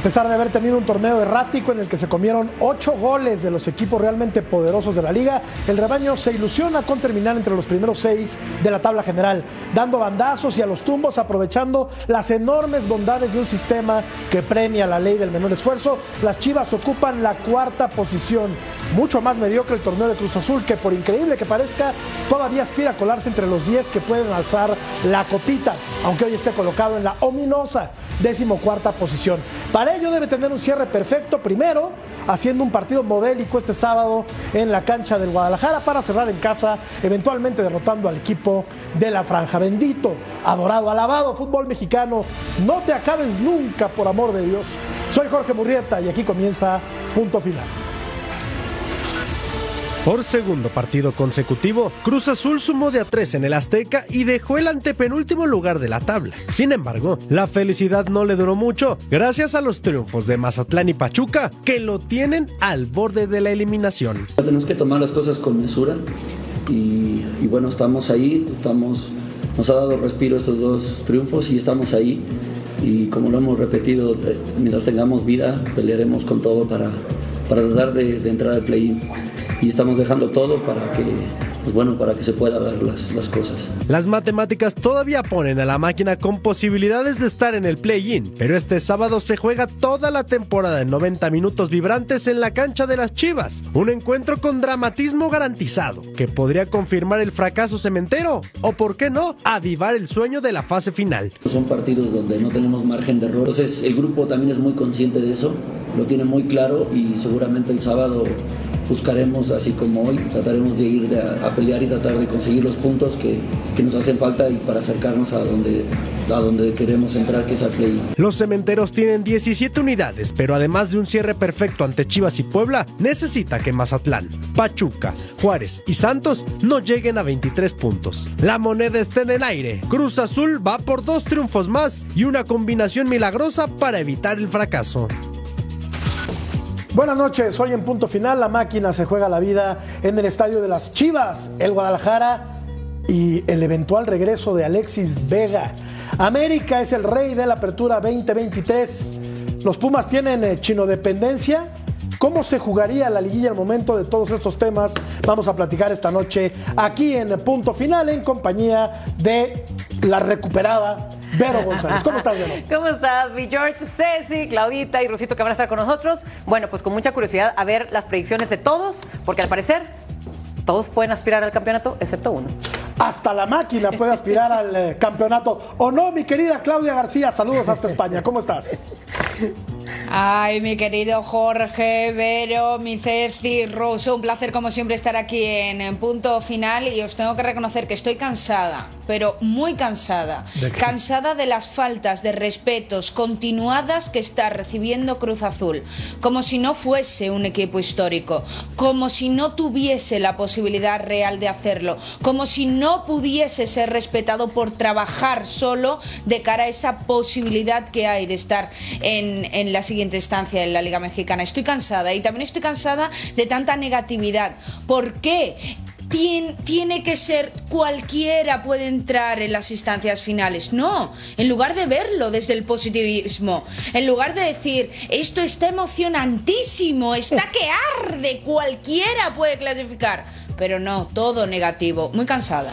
A pesar de haber tenido un torneo errático en el que se comieron ocho goles de los equipos realmente poderosos de la liga, el rebaño se ilusiona con terminar entre los primeros seis de la tabla general, dando bandazos y a los tumbos aprovechando las enormes bondades de un sistema que premia la ley del menor esfuerzo. Las Chivas ocupan la cuarta posición, mucho más mediocre el torneo de Cruz Azul que por increíble que parezca todavía aspira a colarse entre los 10 que pueden alzar la copita, aunque hoy esté colocado en la ominosa decimocuarta posición. Para ello debe tener un cierre perfecto, primero haciendo un partido modélico este sábado en la cancha del Guadalajara para cerrar en casa, eventualmente derrotando al equipo de la franja. Bendito, adorado, alabado fútbol mexicano, no te acabes nunca, por amor de Dios. Soy Jorge Murrieta y aquí comienza punto final. Por segundo partido consecutivo, Cruz Azul sumó de a tres en el Azteca y dejó el antepenúltimo lugar de la tabla. Sin embargo, la felicidad no le duró mucho, gracias a los triunfos de Mazatlán y Pachuca, que lo tienen al borde de la eliminación. Tenemos que tomar las cosas con mesura y, bueno, estamos ahí, estamos, nos ha dado respiro estos dos triunfos y estamos ahí. Y como lo hemos repetido, eh, mientras tengamos vida, pelearemos con todo para, para tratar de, de entrar al play-in y estamos dejando todo para que pues bueno, para que se pueda dar las, las, cosas. Las matemáticas todavía ponen a la máquina con posibilidades de estar en el play-in, pero este sábado se juega toda la temporada en 90 minutos vibrantes en la cancha de las Chivas. Un encuentro con dramatismo garantizado, que podría confirmar el fracaso cementero, o por qué no, avivar el sueño de la fase final. Son partidos donde no tenemos margen de error, entonces el grupo también es muy consciente de eso, lo tiene muy claro y seguramente el sábado buscaremos, así como hoy, trataremos de ir a, a pelear y tratar de conseguir los puntos que, que, nos hacen falta y para acercarnos a donde, a donde queremos entrar, que es al play. Los cementeros tienen 17 unidades, pero además de un cierre perfecto ante Chivas y Puebla, necesita que Mazatlán, Pachuca, Juárez y Santos no lleguen a 23 puntos. La moneda está en el aire. Cruz Azul va por dos triunfos más y una combinación milagrosa para evitar el fracaso. Buenas noches, hoy en punto final la máquina se juega la vida en el estadio de las Chivas, el Guadalajara y el eventual regreso de Alexis Vega. América es el rey de la apertura 2023. Los Pumas tienen eh, chino dependencia. ¿Cómo se jugaría la liguilla al momento de todos estos temas? Vamos a platicar esta noche aquí en Punto Final en compañía de la recuperada Vero González. ¿Cómo estás, Vero? ¿Cómo estás, mi George, Ceci, Claudita y Rosito que van a estar con nosotros? Bueno, pues con mucha curiosidad a ver las predicciones de todos, porque al parecer todos pueden aspirar al campeonato, excepto uno. Hasta la máquina puede aspirar al eh, campeonato. ¿O no, mi querida Claudia García? Saludos hasta España. ¿Cómo estás? Ay, mi querido Jorge, Vero, mi Ceci, Rosso, un placer como siempre estar aquí en, en, punto final y os tengo que reconocer que estoy cansada, pero muy cansada. Cansada de las faltas de respetos continuadas que está recibiendo Cruz Azul, como si no fuese un equipo histórico, como si no tuviese la posibilidad real de hacerlo, como si no pudiese ser respetado por trabajar solo de cara a esa posibilidad que hay de estar en, en la siguiente estancia en la Liga Mexicana. Estoy cansada y también estoy cansada de tanta negatividad. ¿Por qué? Tien, tiene que ser cualquiera puede entrar en las instancias finales. No, en lugar de verlo desde el positivismo, en lugar de decir esto está emocionantísimo, está que arde, cualquiera puede clasificar. pero no, todo negativo. Muy cansada.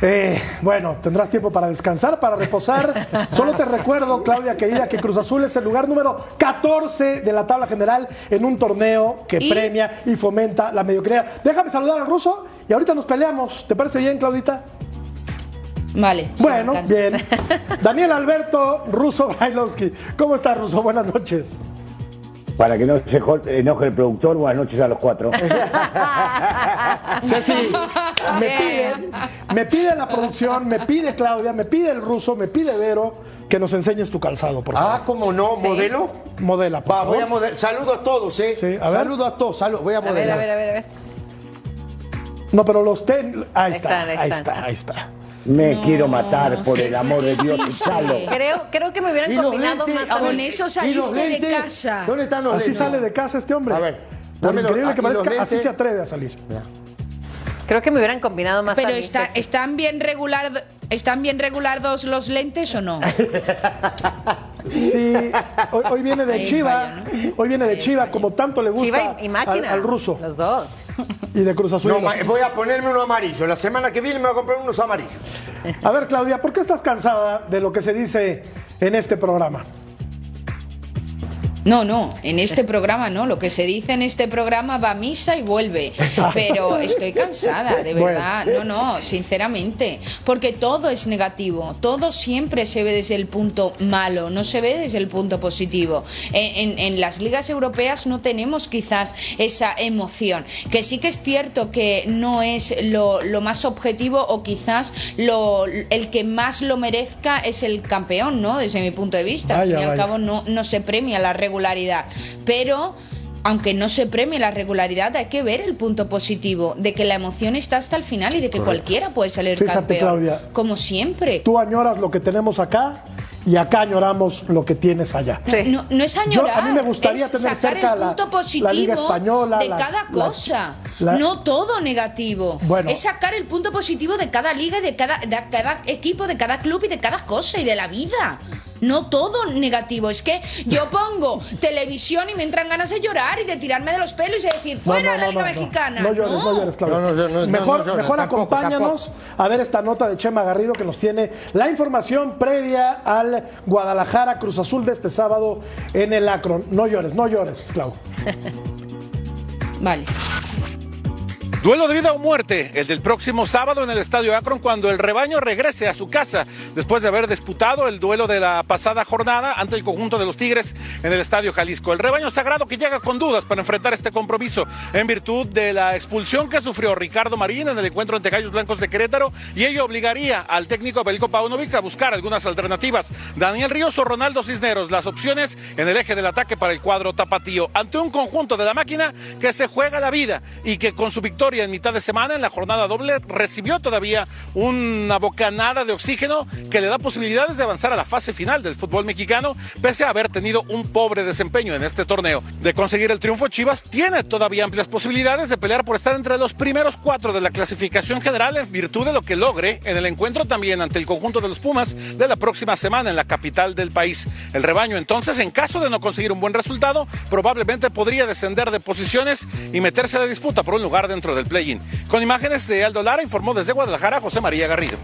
Eh, bueno, tendrás tiempo para descansar, para reposar. Solo te recuerdo, Claudia querida, que Cruz Azul es el lugar número 14 de la tabla general en un torneo que ¿Y? premia y fomenta la mediocridad. Déjame saludar al ruso y ahorita nos peleamos. ¿Te parece bien, Claudita? Vale. Bueno, bien. Daniel Alberto Russo Brailovsky. ¿Cómo estás, Ruso? Buenas noches. Para que no se enoje el productor, buenas noches a los cuatro. Ceci, me Bien. pide, me pide la producción, me pide Claudia, me pide el ruso, me pide Vero que nos enseñes tu calzado, por favor. Ah, ¿cómo no? ¿Modelo? Modela, por Va, favor. voy a modelar. Saludo a todos, ¿eh? Sí, a ver. Saludo a todos. saludo- Voy a A ver, modelar. a ver, a ver, a ver. No, pero los ten... Ahí está, están, ahí está, ahí está. Me quiero matar por el amor de Dios. Creo, creo que me hubieran combinado lentes, más a ver, Con eso ¿y los saliste de lentes? casa. ¿Dónde están los Así lentes? sale de casa este hombre. A ver, Por increíble que parezca, así se atreve a salir. Creo que me hubieran combinado más Pero está- están bien regular, están bien regulados los lentes o no? Sí, hoy, hoy viene de Ahí Chiva, falla, ¿no? hoy viene de Ahí Chiva, falla. como tanto le gusta Chiva y, y al, máquina. al ruso Los dos. Y de Cruz Azul. No, voy a ponerme uno amarillo. La semana que viene me voy a comprar unos amarillos. A ver, Claudia, ¿por qué estás cansada de lo que se dice en este programa? No, no, en este programa no. Lo que se dice en este programa va a misa y vuelve. Pero estoy cansada, de verdad. No, no, sinceramente. Porque todo es negativo. Todo siempre se ve desde el punto malo, no se ve desde el punto positivo. En, en- en las ligas europeas no tenemos quizás esa emoción. Que sí que es cierto que no es lo, lo más objetivo o quizás lo, el que más lo merezca es el campeón, ¿no? Desde mi punto de vista. Al fin y al cabo no, no se premia la regularidad. Pero, aunque no se premie la regularidad, hay que ver el punto positivo de que la emoción está hasta el final y de que cualquiera puede salir Fíjate, campeón. Claudia. Como siempre. Tú añoras lo que tenemos acá y acá añoramos lo que tienes allá. Sí. No, no es Yo- añorar, a mí me gustaría es tener sacar cerca el la- punto la positivo Liga Española, de la- cada la- cosa, la- no todo negativo. Bueno. Es sacar el punto positivo de cada liga y de cada, de cada equipo, de cada club y de cada cosa y de la vida. No todo negativo. Es que yo pongo televisión y me entran ganas de llorar y de tirarme de los pelos y de decir, fuera no, la Liga no, no. Mexicana. No llores, no, llores, Claudia. No, no, no, no, mejor mejor tampoco, acompáñanos a ver esta nota de Chema Garrido que nos tiene la información previa al Guadalajara Cruz Azul de este sábado en el Acron. No llores, no llores, Clau. Vale. Duelo de vida o muerte, el del próximo sábado en el Estadio Akron cuando el rebaño regrese a su casa después de haber disputado el duelo de la pasada jornada ante el conjunto de los Tigres en el Estadio Jalisco. El rebaño sagrado que llega con dudas para enfrentar este compromiso en virtud de la expulsión que sufrió Ricardo Marín en el encuentro ante Gallos Blancos de Querétaro y ello obligaría al técnico Belko Paunovic a buscar algunas alternativas. Daniel Ríos o Ronaldo Cisneros, las opciones en el eje del ataque para el cuadro tapatío ante un conjunto de la máquina que se juega la vida y que con su victoria en mitad de semana en la jornada doble recibió todavía una bocanada de oxígeno que le da posibilidades de avanzar a la fase final del fútbol mexicano pese a haber tenido un pobre desempeño en este torneo. De conseguir el triunfo Chivas tiene todavía amplias posibilidades de pelear por estar entre los primeros cuatro de la clasificación general en virtud de lo que logre en el encuentro también ante el conjunto de los Pumas de la próxima semana en la capital del país. El rebaño entonces en caso de no conseguir un buen resultado probablemente podría descender de posiciones y meterse a la disputa por un lugar dentro del play-in. Con imágenes de Aldo Lara informó desde Guadalajara José María Garrido.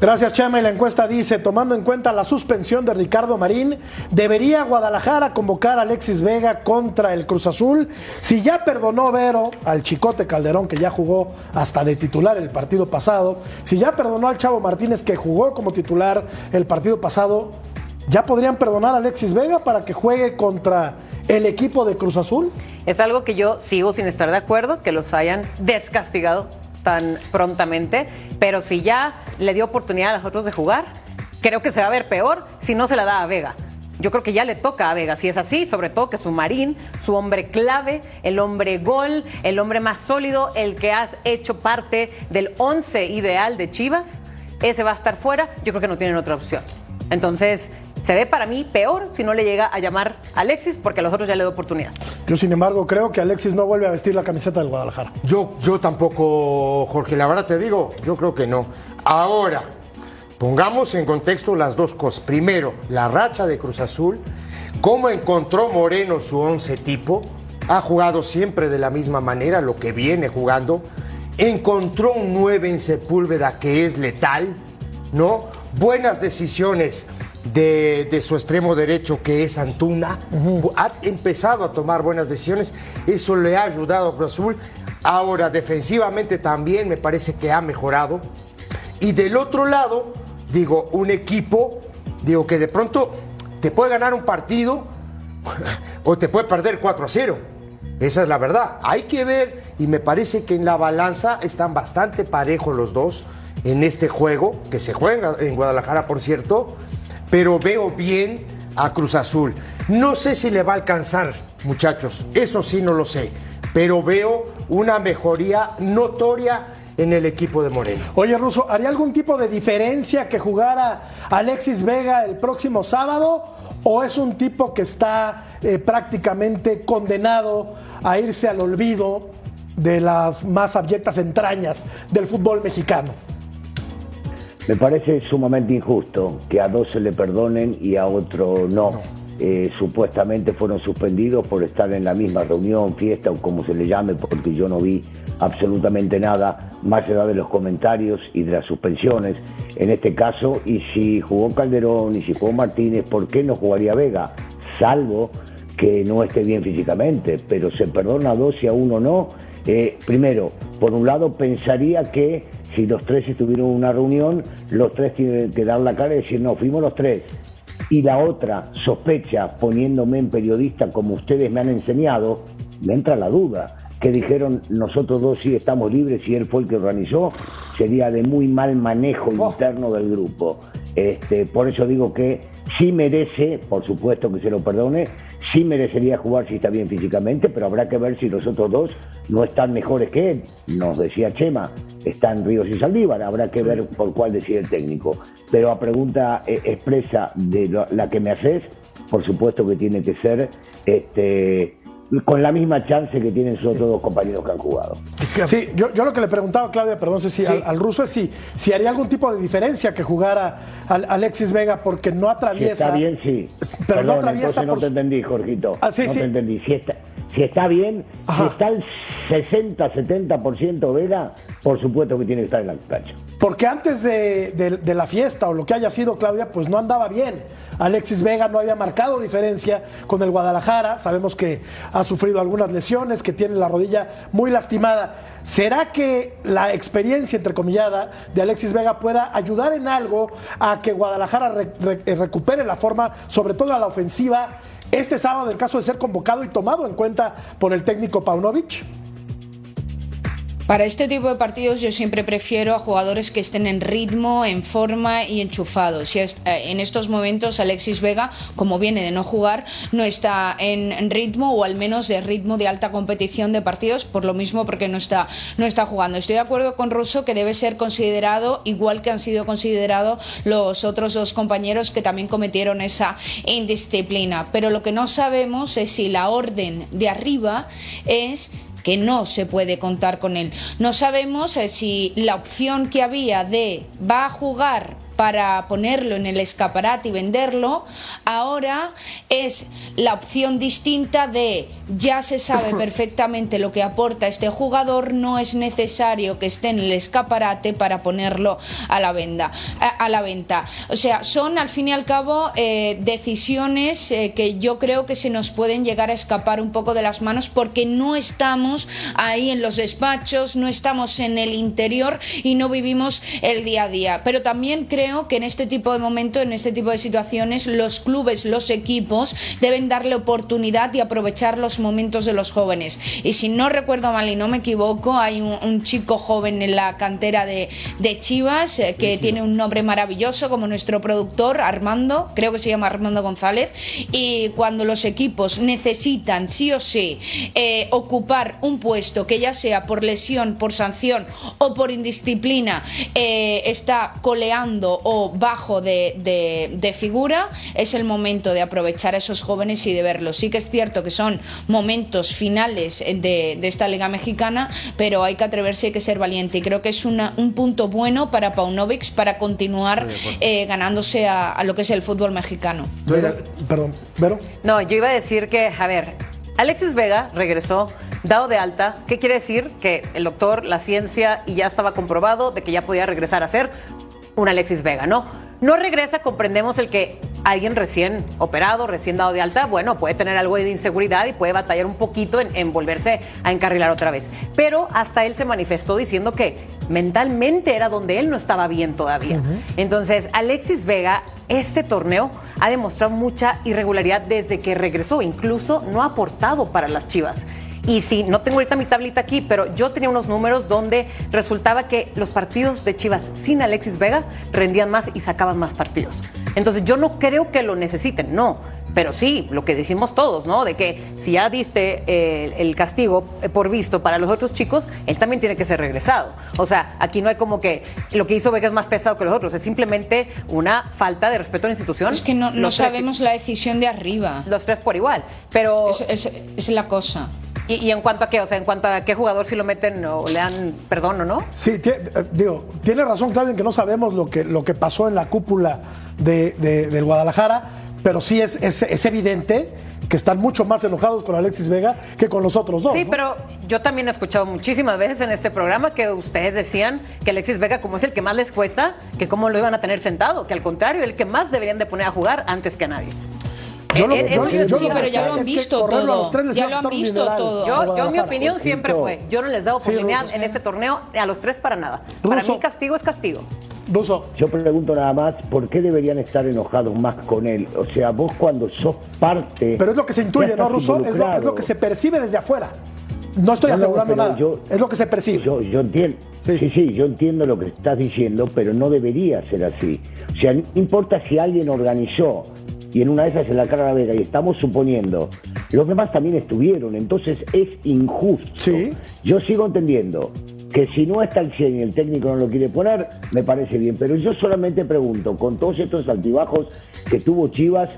Gracias, Chema. Y la encuesta dice, tomando en cuenta la suspensión de Ricardo Marín, ¿debería Guadalajara convocar a Alexis Vega contra el Cruz Azul? Si ya perdonó Vero al Chicote Calderón, que ya jugó hasta de titular el partido pasado, si ya perdonó al Chavo Martínez, que jugó como titular el partido pasado, ¿ya podrían perdonar a Alexis Vega para que juegue contra el equipo de Cruz Azul? Es algo que yo sigo sin estar de acuerdo, que los hayan descastigado tan prontamente, pero si ya le dio oportunidad a los otros de jugar, creo que se va a ver peor si no se la da a Vega. Yo creo que ya le toca a Vega, si es así, sobre todo que su Marín, su hombre clave, el hombre gol, el hombre más sólido, el que has hecho parte del once ideal de Chivas, ese va a estar fuera, yo creo que no tienen otra opción. Entonces, se ve para mí peor si no le llega a llamar a Alexis, porque a los otros ya le dio oportunidad. Yo, sin embargo, creo que Alexis no vuelve a vestir la camiseta del Guadalajara. Yo, yo tampoco, Jorge, la verdad te digo, yo creo que no. Ahora, pongamos en contexto las dos cosas. Primero, la racha de Cruz Azul, cómo encontró Moreno su once tipo, ha jugado siempre de la misma manera, lo que viene jugando. Encontró un 9 en Sepúlveda que es letal, ¿no? Buenas decisiones de, de su extremo derecho que es Antuna. Ha empezado a tomar buenas decisiones. Eso le ha ayudado a Cruz Azul. Ahora, defensivamente también me parece que ha mejorado. Y del otro lado, digo, un equipo, digo, que de pronto te puede ganar un partido o te puede perder 4 a 0. Esa es la verdad. Hay que ver, y me parece que en la balanza están bastante parejos los dos en este juego, que se juega en Guadalajara, por cierto, pero veo bien a Cruz Azul. No sé si le va a alcanzar, muchachos, eso sí no lo sé, pero veo una mejoría notoria en el equipo de Moreno. Oye, Russo, ¿haría algún tipo de diferencia que jugara Alexis Vega el próximo sábado? ¿O es un tipo que está eh, prácticamente condenado a irse al olvido de las más abyectas entrañas del fútbol mexicano? Me parece sumamente injusto que a dos se le perdonen y a otro no. Eh, supuestamente fueron suspendidos por estar en la misma reunión, fiesta o como se le llame, porque yo no vi absolutamente nada, más allá de los comentarios y de las suspensiones. En este caso, y si jugó Calderón y si jugó Martínez, ¿por qué no jugaría Vega? Salvo que no esté bien físicamente, pero se perdona a dos y a uno no. Eh, primero, por un lado pensaría que si los tres estuvieron en una reunión, los tres tienen que dar la cara y decir, no, fuimos los tres. Y la otra sospecha, poniéndome en periodista como ustedes me han enseñado, me entra la duda, que dijeron nosotros dos sí estamos libres y él fue el que organizó, sería de muy mal manejo interno del grupo. Este, por eso digo que sí merece, por supuesto que se lo perdone, sí merecería jugar si está bien físicamente, pero habrá que ver si los otros dos no están mejores que él. Nos decía Chema, están Ríos y Saldívar, habrá que ver por cuál decide el técnico. Pero a pregunta eh, expresa de la que me haces, por supuesto que tiene que ser este, con la misma chance que tienen sus otros dos compañeros que han jugado. Sí, yo, yo lo que le preguntaba a Claudia, perdón, si al, al ruso es si, si haría algún tipo de diferencia que jugara al- Alexis Vega porque no Si atraviesa. está bien, sí. Pero no atraviesa entonces no por te entendí, Jorgito. Ah, sí, no sí. te entendí. Si está, si está bien, si está el 60-70% Vega, por supuesto que tiene que estar en la cancha. Porque antes de, la fiesta o lo que haya sido, Claudia, pues no andaba bien. Alexis Vega no había marcado diferencia con el Guadalajara. Sabemos que ha sufrido algunas lesiones, que tiene la rodilla muy lastimada. ¿Será que la experiencia, entrecomillada, de Alexis Vega pueda ayudar en algo a que Guadalajara eh, recupere la forma, sobre todo a la ofensiva, este sábado en caso de ser convocado y tomado en cuenta por el técnico Paunovic? Para este tipo de partidos yo siempre prefiero a jugadores que estén en ritmo, en forma y enchufados. Y eh, en estos momentos Alexis Vega, como viene de no jugar, no está en ritmo o al menos de ritmo de alta competición de partidos, por lo mismo porque no está, no está jugando. Estoy de acuerdo con Russo que debe ser considerado igual que han sido considerados los otros dos compañeros que también cometieron esa indisciplina. Pero lo que no sabemos es si la orden de arriba es que no se puede contar con él. No sabemos eh, si la opción que había de va a jugar para ponerlo en el escaparate y venderlo, ahora es la opción distinta de ya se sabe perfectamente lo que aporta este jugador, no es necesario que esté en el escaparate para ponerlo a la venda, a, a la venta. O sea, son al fin y al cabo eh, decisiones eh, que yo creo que se nos pueden llegar a escapar un poco de las manos porque no estamos ahí en los despachos, no estamos en el interior y no vivimos el día a día. Pero también creo que en este tipo de momentos, en este tipo de situaciones, los clubes, los equipos deben darle oportunidad y aprovechar los momentos de los jóvenes. Y si no recuerdo mal y no me equivoco, hay un, un chico joven en la cantera de, de Chivas eh, que tiene un nombre maravilloso como nuestro productor Armando, creo que se llama Armando González, y cuando los equipos necesitan sí o sí eh, ocupar un puesto que ya sea por lesión, por sanción o por indisciplina eh, está coleando o bajo de, de- de figura, es el momento de aprovechar a esos jóvenes y de verlos. Sí que es cierto que son momentos finales de, de esta Liga Mexicana, pero hay que atreverse, hay que ser valiente. Y creo que es una- un punto bueno para Paunovic para continuar eh, ganándose a, a lo que es el fútbol mexicano. Perdón, ¿Vero? No, yo iba a decir que, a ver, Alexis Vega regresó dado de alta. ¿Qué quiere decir? Que el doctor, la ciencia, y ya estaba comprobado de que ya podía regresar a ser un Alexis Vega, ¿no? No regresa, comprendemos el que alguien recién operado, recién dado de alta, bueno, puede tener algo de inseguridad y puede batallar un poquito en, volverse a encarrilar otra vez. Pero hasta él se manifestó diciendo que mentalmente era donde él no estaba bien todavía. Entonces, Alexis Vega, este torneo ha demostrado mucha irregularidad desde que regresó, incluso no ha aportado para las Chivas. Y sí, no tengo ahorita mi tablita aquí, pero yo tenía unos números donde resultaba que los partidos de Chivas sin Alexis Vega rendían más y sacaban más partidos. Entonces yo no creo que lo necesiten, no. Pero sí, lo que decimos todos, ¿no? De que si ya diste eh, el castigo eh, por visto para los otros chicos, él también tiene que ser regresado. O sea, aquí no hay como que lo que hizo Vega es más pesado que los otros, es simplemente una falta de respeto a la institución. Es que no, no sabemos la decisión de arriba. Los tres por igual, pero... Es, es la cosa. ¿Y, en cuanto a qué? O sea, en cuanto a qué jugador si lo meten o le dan perdón o no. Sí, eh, digo, tiene razón Claudio en que no sabemos lo que, lo que pasó en la cúpula de, del Guadalajara, pero sí es, es, evidente que están mucho más enojados con Alexis Vega que con los otros dos. Sí, pero yo también he escuchado muchísimas veces en este programa que ustedes decían que Alexis Vega, como es el que más les cuesta, que cómo lo iban a tener sentado, que al contrario, el que más deberían de poner a jugar antes que a nadie. Yo sí, pero ya lo han visto todo. Ya lo han visto todo. Yo, yo mi opinión siempre fue, yo no les he oportunidad en este torneo a los tres para nada. Para mí castigo es castigo. Ruso. Yo pregunto nada más, ¿por qué deberían estar enojados más con él? O sea, vos cuando sos parte... Pero es lo que se intuye, ¿no, Ruso? Es lo, es lo, que se percibe desde afuera. No estoy asegurando nada. es lo que se percibe. Yo, yo entiendo. Sí. sí, yo entiendo lo que estás diciendo, pero no debería ser así. O sea, no importa si alguien organizó y en una de esas se la cara la Vega y estamos suponiendo, los demás también estuvieron, entonces es injusto. ¿Sí? Yo sigo entendiendo que si no está el 100 y el técnico no lo quiere poner, me parece bien, pero yo solamente pregunto, con todos estos altibajos que tuvo Chivas,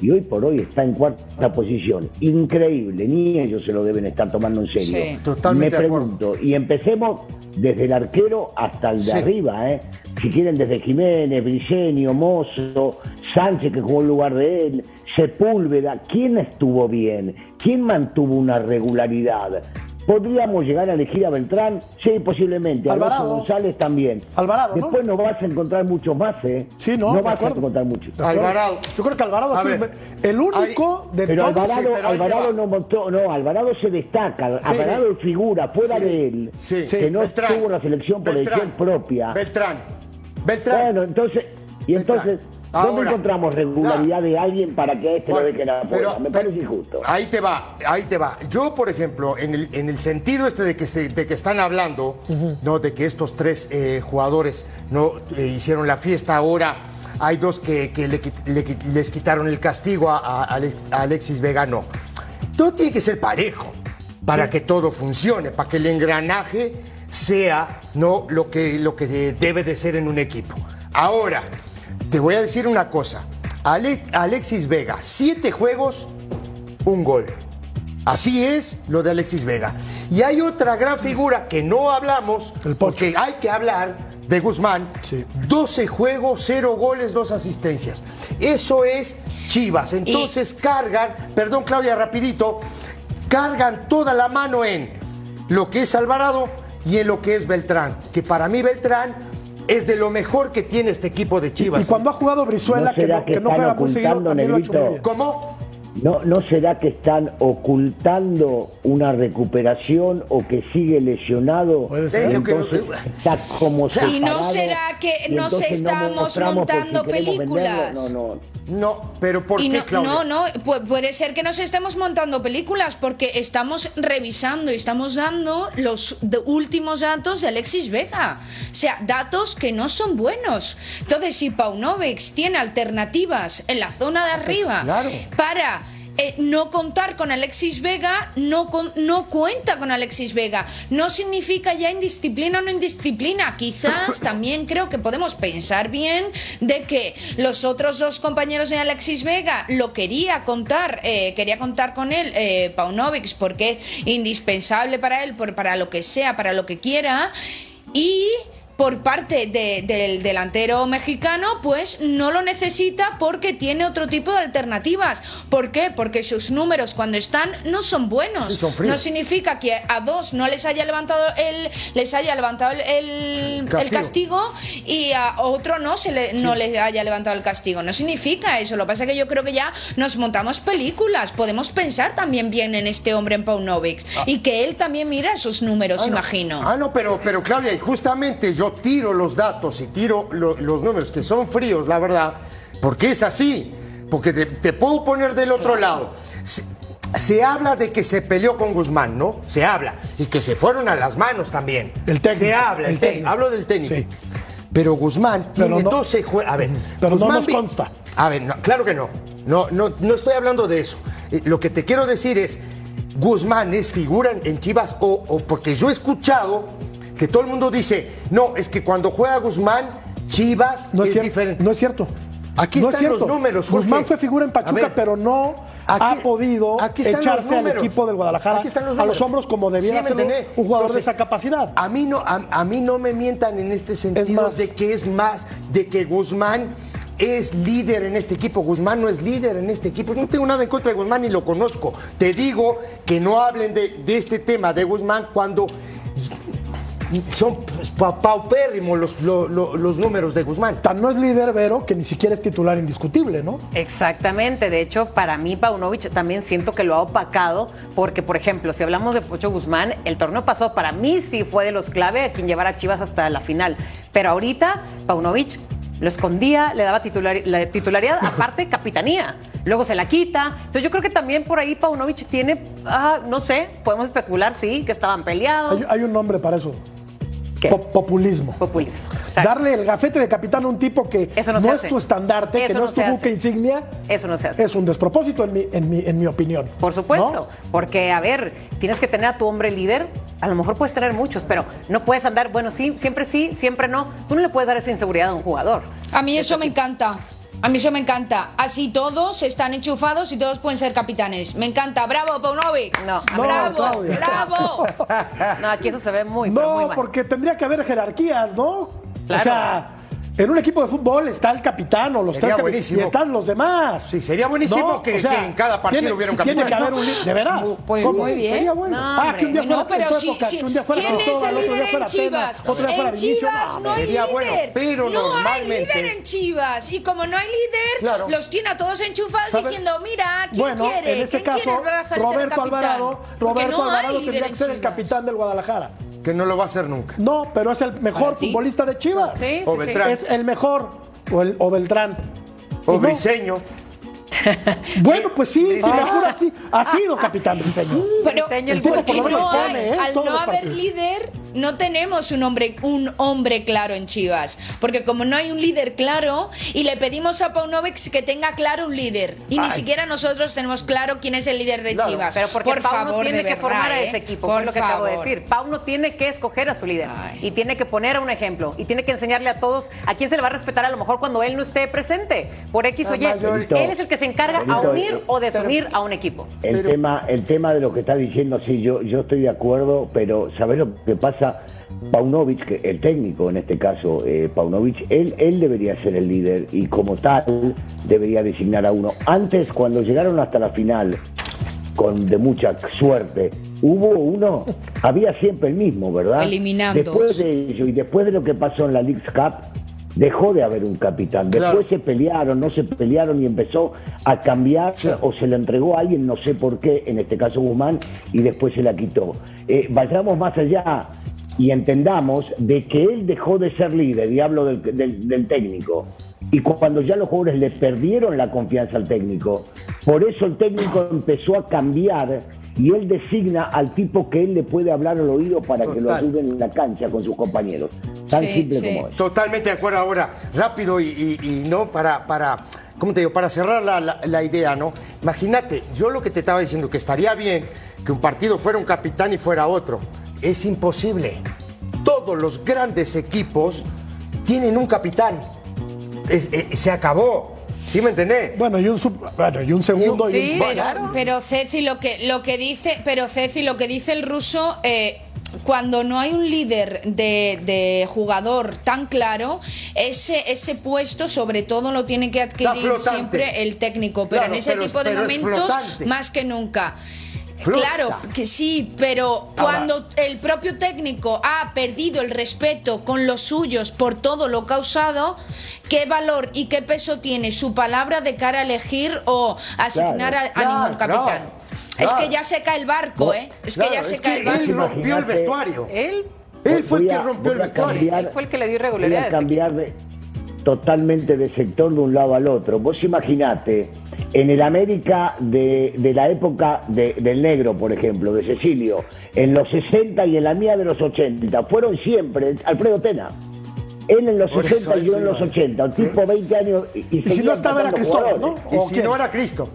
y hoy por hoy está en cuarta posición. Increíble, ni ellos se lo deben estar tomando en serio. Sí, totalmente Me pregunto, y empecemos desde el arquero hasta el de arriba, ¿eh? si quieren desde Jiménez, Briceño, Mozo, Sánchez que jugó en lugar de él, Sepúlveda, ¿quién estuvo bien? ¿Quién mantuvo una regularidad? ¿Podríamos llegar a elegir a Beltrán? Sí, posiblemente. Alvarado. González también. Alvarado, Después no vas a encontrar muchos más, ¿eh? Sí, no, no vas a encontrar muchos. Alvarado. Yo creo que Alvarado es el único de pero Alvarado, Alvarado no montó, no, Alvarado se destaca. Alvarado figura fuera de él. Que no estuvo la selección por elección propia. Beltrán. Beltrán. Bueno, entonces, y entonces ¿Dónde encontramos regularidad de alguien para que este lo deje a la Me parece injusto. Ahí te va, ahí te va. Yo, por ejemplo, en el, en el sentido este de que, se, de que están hablando, ¿no? De que estos tres eh, jugadores no eh, hicieron la fiesta ahora. Hay dos que, les quitaron el castigo a, Alexis Vegano. Todo tiene que ser parejo para que todo funcione, para que el engranaje sea no lo que, lo que debe de ser en un equipo. Ahora, te voy a decir una cosa. Alexis Vega, siete juegos, un gol. Así es lo de Alexis Vega. Y hay otra gran figura que no hablamos, porque hay que hablar de Guzmán. 12 juegos, 0 goles, 2 asistencias. Eso es Chivas. Entonces cargan, perdón Claudia, rapidito, cargan toda la mano en lo que es Alvarado y en lo que es Beltrán. Que para mí Beltrán es de lo mejor que tiene este equipo de Chivas. Y, cuando ha jugado Brizuela, que, no, que, no juega muy seguido, también lo ha hecho ¿Cómo? ¿No, ¿No será que están ocultando una recuperación o que sigue lesionado? Puede ser. Entonces está como ¿Y no será que nos estamos montando películas? No, no. No, pero ¿por qué, no, No, no, puede ser que nos estemos montando películas porque estamos revisando y estamos dando los últimos datos de Alexis Vega. O sea, datos que no son buenos. Entonces, si Paunovic tiene alternativas en la zona de arriba para eh, no contar con Alexis Vega no, no cuenta con Alexis Vega. No significa ya indisciplina o no indisciplina. Quizás también creo que podemos pensar bien de que los otros dos compañeros de Alexis Vega lo quería contar, eh, quería contar con él, eh, Paunovic, porque es indispensable para él, por, para lo que sea, para lo que quiera. Y por parte de- del delantero mexicano, pues no lo necesita porque tiene otro tipo de alternativas. ¿Por qué? Porque sus números cuando están no son buenos. Sí, son fríos. no significa que a dos no les haya levantado el les haya levantado el, el- el Castigo. y a otro no se le, no les haya levantado el castigo. No significa eso. Lo que pasa es que yo creo que ya nos montamos películas. Podemos pensar también bien en este hombre en Paunovic y que él también mira esos números, Ah, no. imagino. Ah, no, pero, pero Claudia, y justamente yo tiro los datos y tiro lo- los números que son fríos, la verdad, porque es así. Porque te, te puedo poner del otro lado. Se, se habla de que se peleó con Guzmán, ¿no? Se habla. Y que se fueron a las manos también. El técnico, Se habla, el, el técnico. Hablo del técnico. Sí. Pero Guzmán Pero tiene no- 12 juegos. A ver, Pero no Guzmán nos vi- consta. A ver, no, claro que no. No, no. no estoy hablando de eso. Eh, Lo que te quiero decir es, Guzmán es figura en, en Chivas o, o porque yo he escuchado que todo el mundo dice, no, es que cuando juega Guzmán, Chivas No es, diferente. no es cierto. Aquí No es están los números, Jorge. Guzmán fue figura en Pachuca, ver, pero no aquí- ha podido aquí echarse al equipo del Guadalajara Aquí están los a los hombros como debiera Sí, un jugador de esa capacidad. A mí no, a, a mí no me mientan en este sentido más. de que es más, de que Guzmán es líder en este equipo. Guzmán no es líder en este equipo. No tengo nada en contra de Guzmán ni lo conozco. Te digo que no hablen de, de este tema de Guzmán cuando son pa- paupérrimos los, lo- lo- los números de Guzmán. Tan no es líder, Vero, que ni siquiera es titular indiscutible, ¿no? Exactamente, de hecho, para mí Paunovic también siento que lo ha opacado, porque, por ejemplo, si hablamos de Pocho Guzmán, el torneo pasado para mí sí fue de los clave a quien llevara a Chivas hasta la final. Pero ahorita, Paunovic lo escondía, le daba titular- la titularidad, aparte capitanía. Luego se la quita. Entonces yo creo que también por ahí Paunovic tiene, ah, no sé, podemos especular, sí, que estaban peleados. Hay, hay un nombre para eso. Populismo. Populismo. Exacto. Darle el gafete de capitán a un tipo que Eso no es tu estandarte, que no, no es tu buque hace. insignia, Eso no se hace. es un despropósito en mi, en mi, en mi opinión. Por supuesto, ¿no? porque a ver, tienes que tener a tu hombre líder, a lo mejor puedes tener muchos, pero no puedes andar, bueno, sí, siempre sí, siempre no. Tú no le puedes dar esa inseguridad a un jugador. A mí eso me encanta. A mí eso me encanta. Así todos están enchufados y todos pueden ser capitanes. Me encanta. ¡Bravo, Paunovic! No, No, ¡Bravo! Claudia. ¡Bravo! No, aquí eso se ve muy, pero muy No, mal. porque tendría que haber jerarquías, ¿no? Claro. O sea, en un equipo de fútbol está el capitán o los Sería tres buenísimo. y están los demás. Sí, sería buenísimo que- que en cada partido tiene- hubiera un Tiene capitán. que haber un ¿De veras? Pues ¿Cómo? muy bien. Sería bueno. No, Ah, que un día fuera pero época, un día fuera ¿Quién es el líder en Chivas? Tena, otro día fuera En Vinicio, Chivas no, no hay sería líder. bueno, pero no normalmente- hay líder en Chivas. Y como no hay líder, Claro. los tiene a todos enchufados ¿Sabe? diciendo, mira, ¿quién Bueno, quiere? en ese ¿Quién caso, Roberto? Alvarado, Roberto no hay Alvarado líder tendría en que ser el capitán del Guadalajara. Que no lo va a hacer nunca. No, pero es el mejor futbolista de Chivas. Sí, O sí, sí. Beltrán. Es el mejor. O, el, o Beltrán. O ¿No? Briseño. Bueno, pues sí, si mejor así, ha sido capitán Briseño. Pero el tipo porque no hay, pone, ¿eh? al no haber líder, no tenemos un hombre, un hombre claro en Chivas. Porque como no hay un líder claro, y le pedimos a Paunovic que tenga claro un líder. Y ni siquiera nosotros tenemos claro quién es el líder de Claro, Chivas. Pero porque Por Pau favor, no tiene de que verdad, formar a ¿eh? ese equipo, Por lo que acabo de favor. decir. Pau no tiene que escoger a su líder Ay. y tiene que poner a un ejemplo y tiene que enseñarle a todos a quién se le va a respetar a lo mejor cuando él no esté presente. Por X o Y. Él es el que se encarga a unir eh, o desunir a un equipo. El tema, el tema de lo que está diciendo, sí, yo, yo estoy de acuerdo, pero ¿sabés lo que pasa? Paunovic, el técnico en este caso, eh, Paunovic, él, él debería ser el líder y como tal debería designar a uno. Antes, cuando llegaron hasta la final, con de mucha suerte, hubo uno, había siempre el mismo, ¿verdad? Eliminando. Después de ello y después de lo que pasó en la Leagues Cup, dejó de haber un capitán. Después Claro. se pelearon, no se pelearon y empezó a cambiar Sí. o se le entregó a alguien, no sé por qué, en este caso Guzmán, y después se la quitó. Eh, vayamos más allá y entendamos de que él dejó de ser líder, y hablo del, del- del técnico, y cuando ya los jugadores le perdieron la confianza al técnico, por eso el técnico empezó a cambiar y él designa al tipo que él le puede hablar al oído para que lo ayuden en la cancha con sus compañeros. Tan Sí, simple sí. como es. Totalmente de acuerdo ahora. Rápido y, y- y no para, para, ¿cómo te digo? Para cerrar la, la- la idea, ¿no? Imagínate, yo lo que te estaba diciendo, que estaría bien que un partido fuera un capitán y fuera otro. Es imposible. Todos los grandes equipos tienen un capitán. Es- eh, se acabó. ¿Sí me entendés? Bueno, y un, sub- bueno, y un segundo. y Sí, un- Pero, claro. pero Ceci lo que lo que dice, pero Ceci lo que dice el ruso, eh, cuando no hay un líder de, de jugador tan claro, ese, ese puesto sobre todo lo tiene que adquirir flotante. siempre el técnico, pero Claro, en ese pero tipo de pero es momentos flotante. más que nunca. Claro que sí, pero cuando el propio técnico ha perdido el respeto con los suyos por todo lo causado, ¿qué valor y qué peso tiene su palabra de cara a elegir o asignar a, a Claro, ningún capitán? claro, Es claro. que ya se cae el barco, ¿eh? Es que Claro, ya se es cae que el él barco. rompió el vestuario. Él Él fue el que rompió el vestuario. cambiar- Él fue el que le dio irregularidades. cambiar de, totalmente de sector de un lado al otro. Vos imaginate, en el América de, de la época de- del negro, por ejemplo, de Cecilio, en los 60 y en la mía de los 80, fueron siempre Alfredo Tena. Él en los Por eso, 60 y yo en los iba. 80, un Sí. tipo 20 años y, Y si seguía no estaba era Cristóbal, ¿no? Y ¿O si quién? no era Cristo.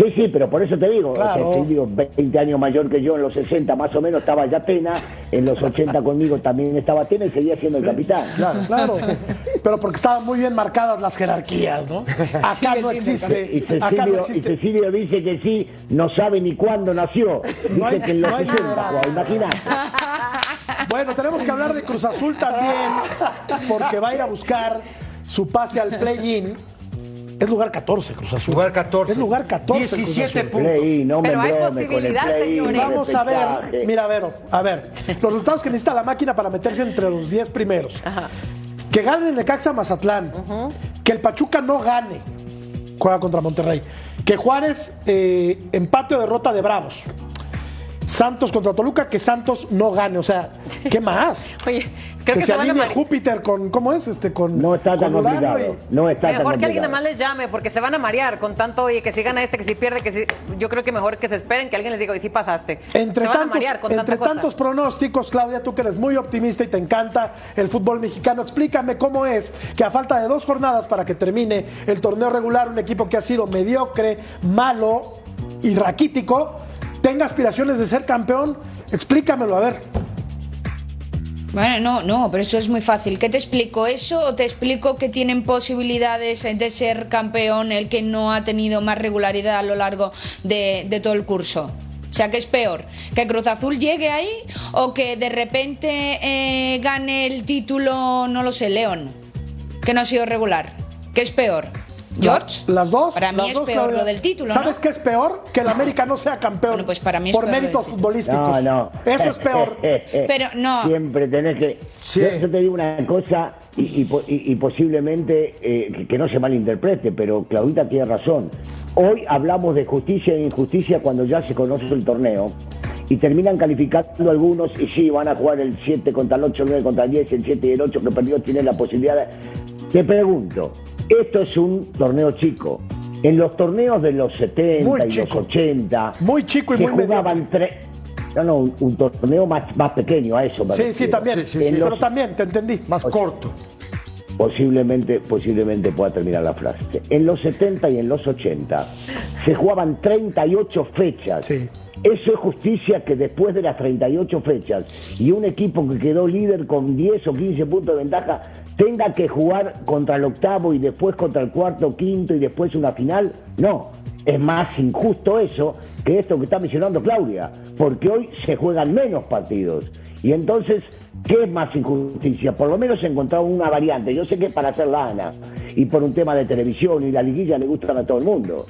Sí, sí, pero por eso te digo, Claro. o sea, te digo, 20 años mayor que yo, en los 60 más o menos estaba ya Tena, en los 80 conmigo también estaba Tena y seguía siendo el capitán. Claro, claro. Pero porque estaban muy bien marcadas las jerarquías, ¿no? Acá no existe. Y Acá no Cecilio, y existe. Cecilio dice que sí, no sabe ni cuándo nació. Dice No hay- que en los no hay 60, liderazgo. Juan, imagínate. Bueno, tenemos que hablar de Cruz Azul también, porque va a ir a buscar su pase al play-in. Es lugar 14, Cruz Azul. Lugar 14. Es lugar 14. Cruz 17 Azul. puntos. Play, no me Pero hay embrome con el posibilidad, play, señores. Vamos a ver, mira, Vero, a ver, los resultados que necesita la máquina para meterse entre los 10 primeros. Que gane el Necaxa Mazatlán, que el Pachuca no gane, juega contra Monterrey, que Juárez eh, empate o derrota de Bravos. Santos contra Toluca, que Santos no gane, o sea, ¿qué más? Oye, creo que, que, se se van a alinee Júpiter con, ¿cómo es? Este, con, No está tan complicado. y- No está tan Mejor que alguien más les llame, porque se van a marear con tanto, oye, que si gana este, que si pierde, que si. Yo creo que mejor que se esperen que alguien les diga, oye, sí pasaste. Entre se van a tantos, marear con entre tantos pronósticos, Claudia, tú que eres muy optimista y te encanta el fútbol mexicano, explícame cómo es que a falta de dos jornadas para que termine el torneo regular, un equipo que ha sido mediocre, malo y raquítico, tenga aspiraciones de ser campeón. Explícamelo, a ver. Bueno, no, no, pero eso es muy fácil. ¿Qué te explico eso o te explico que tienen posibilidades de ser campeón el que no ha tenido más regularidad a lo largo de, todo el curso? O sea, ¿qué es peor? ¿Que Cruz Azul llegue ahí o que de repente eh, gane el título, no lo sé, León? Que no ha sido regular. ¿Qué es peor? ¿George? La- las dos. Para mí es dos, peor Claudia. lo del título, ¿Sabes ¿no? qué es peor? Que el América no sea campeón. Bueno, pues para mí es Por peor méritos futbolísticos. No, no. Eso es peor. Pero no. Siempre tenés que. Sí. Yo, yo te digo una cosa y, y po- y- y posiblemente eh, que, que no se malinterprete, pero Claudita tiene razón. Hoy hablamos de justicia e injusticia cuando ya se conoce el torneo y terminan calificando algunos y sí, van a jugar el 7 contra el 8, el 9 contra el 10, el 7 y el 8 que perdió tienen la posibilidad. de- Te pregunto, esto es un torneo chico. En los torneos de los 70 Muy y chico. los 80 Muy chico y se muy jugaban tres. No, no, un, un torneo más, más pequeño a eso. me Sí, sí, también. Sí, sí, sí. Pero también, te entendí. Más corto. Posiblemente, posiblemente pueda terminar la frase. En los 70 y en los 80 se jugaban 38 fechas. Sí. Eso es justicia que después de las 38 fechas y un equipo que quedó líder con 10 o 15 puntos de ventaja tenga que jugar contra el octavo y después contra el cuarto, quinto y después una final. No, es más injusto eso que esto que está mencionando Claudia, porque hoy se juegan menos partidos. Y entonces, ¿qué es más injusticia? Por lo menos encontrar una variante. Yo sé que es para hacer lana y por un tema de televisión y la liguilla le gustan a todo el mundo.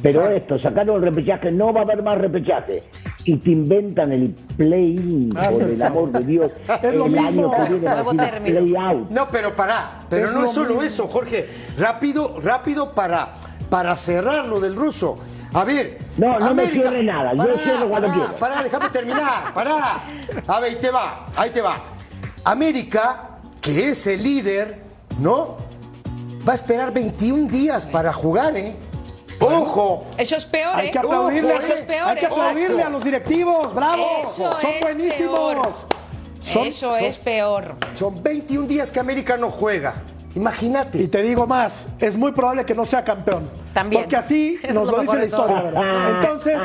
Pero esto, sacaron el repechaje, no va a haber más repechaje. Y te inventan el play-in, Ah, por el amor de Dios. Es lo el mismo. año que viene va a play-out. No, pero pará. Pero Es no lo es solo mismo. eso, Jorge. Rápido, rápido para, para cerrar lo del ruso. A ver. No, no me cierre nada, yo cierro cuando pará, quiera. Pará, déjame terminar. Pará. A ver, ahí te va, ahí te va. América, que es el líder, ¿no? Va a esperar 21 días para jugar, ¿eh? Ojo. Eso es peor, Hay ¿eh? que aplaudirle, Ojo, Eso es peor, hay que ¿eh? aplaudirle a los directivos, bravo. Eso Son es buenísimos. peor. Son- Eso son- es peor. Son 21 días que América no juega. Imagínate. Y te digo más, es muy probable que no sea campeón. También. Porque así nos lo lo dice la historia, ¿verdad? Entonces,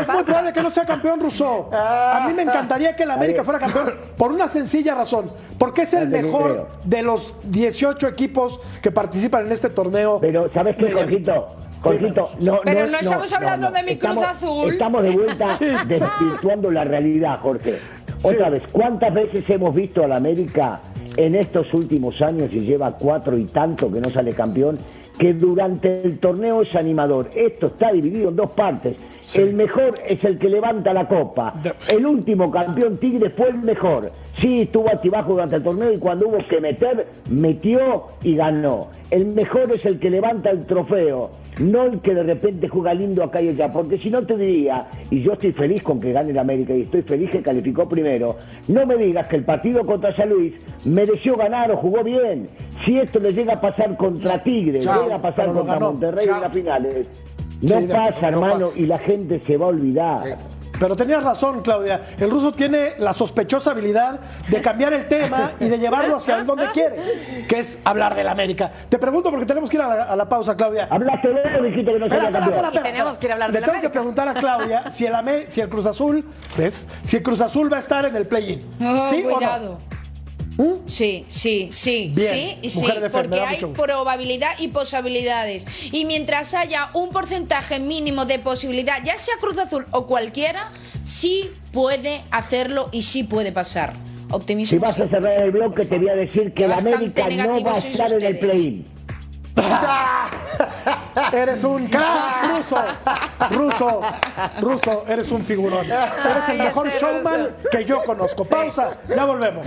es muy probable que no sea campeón Rousseau. A mí me encantaría que el América fuera campeón por una sencilla razón. Porque es el mejor de los 18 equipos que participan en este torneo. Pero, ¿sabes qué, Jorgito? Jorgito, no, Pero no estamos hablando de mi Estamos- Cruz Azul. Estamos de vuelta desvirtuando la realidad, Jorge. Otra vez, ¿cuántas veces hemos visto a la América en estos últimos años y lleva cuatro y tanto que no sale campeón? Que durante el torneo es animador. Esto está dividido en dos partes. El mejor es el que levanta la copa. El último campeón Tigre fue el mejor. Sí, estuvo altibajo durante el torneo y cuando hubo que meter, metió y ganó. El mejor es el que levanta el trofeo, no el que de repente juega lindo acá y allá. Porque si no te diría, y yo estoy feliz con que gane el América y estoy feliz que calificó primero, no me digas que el partido contra San Luis mereció ganar o jugó bien. Si esto le llega a pasar contra Tigre, Chao, llega a pasar contra ganó. Monterrey Chao. en las finales, no Sí, de pasa, acuerdo, no hermano, pasa. y la gente se va a olvidar. Pero tenías razón, Claudia. El ruso tiene la sospechosa habilidad de cambiar el tema y de llevarlo hacia donde quiere, que es hablar del América. Te pregunto porque tenemos que ir a la, a la pausa, Claudia. Hablaste de él, dijiste que no Espera, espera, espera, tenemos que ir a hablar Le tengo que preguntar a Claudia si el, Ame- si el Cruz Azul, ¿ves? Si el Cruz Azul va a estar en el play-in. Oh, ¿Sí o no? Sí, sí, sí, Bien, sí, y sí, porque hay mucho probabilidad y posibilidades. Y mientras haya un porcentaje mínimo de posibilidad, ya sea Cruz Azul o cualquiera, sí puede hacerlo y sí puede pasar. Si Optimismo. vas sí. a cerrar el bloque, te voy a decir que Que la América no va a estar en el play-in. Eres un crack, ruso, ruso, ruso, eres un figurón. Eres el mejor este showman que yo conozco. Pausa, ya volvemos.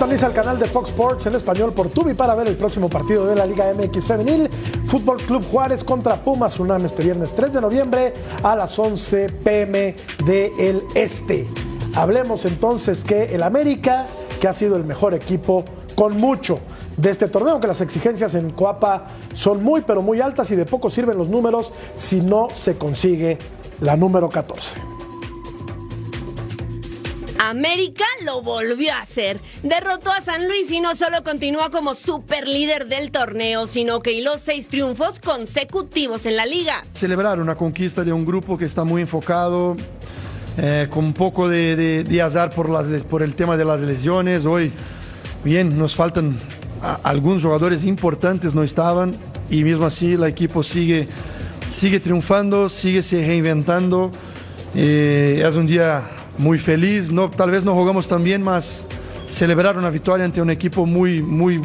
Sintoniza el canal de Fox Sports en español por Tubi para ver el próximo partido de la Liga MX Femenil. Fútbol Club Juárez contra Pumas Unam este viernes 3 de noviembre a las 11 pm del Este. Hablemos entonces que el América, que ha sido el mejor equipo con mucho de este torneo, aunque las exigencias en Coapa son muy pero muy altas y de poco sirven los números si no se consigue la número 14. América lo volvió a hacer. Derrotó a San Luis y no solo continúa como super líder del torneo, sino que hiló seis triunfos consecutivos en la liga. celebrar una conquista de un grupo que está muy enfocado, eh, con un poco de, azar por, el tema de las lesiones. Hoy, bien, nos faltan algunos jugadores importantes, no estaban, y mismo así el equipo sigue, sigue triunfando, sigue se reinventando. Eh, es un día muy feliz, no, tal vez no jugamos tan bien, mas celebrar una victoria ante un equipo muy, muy,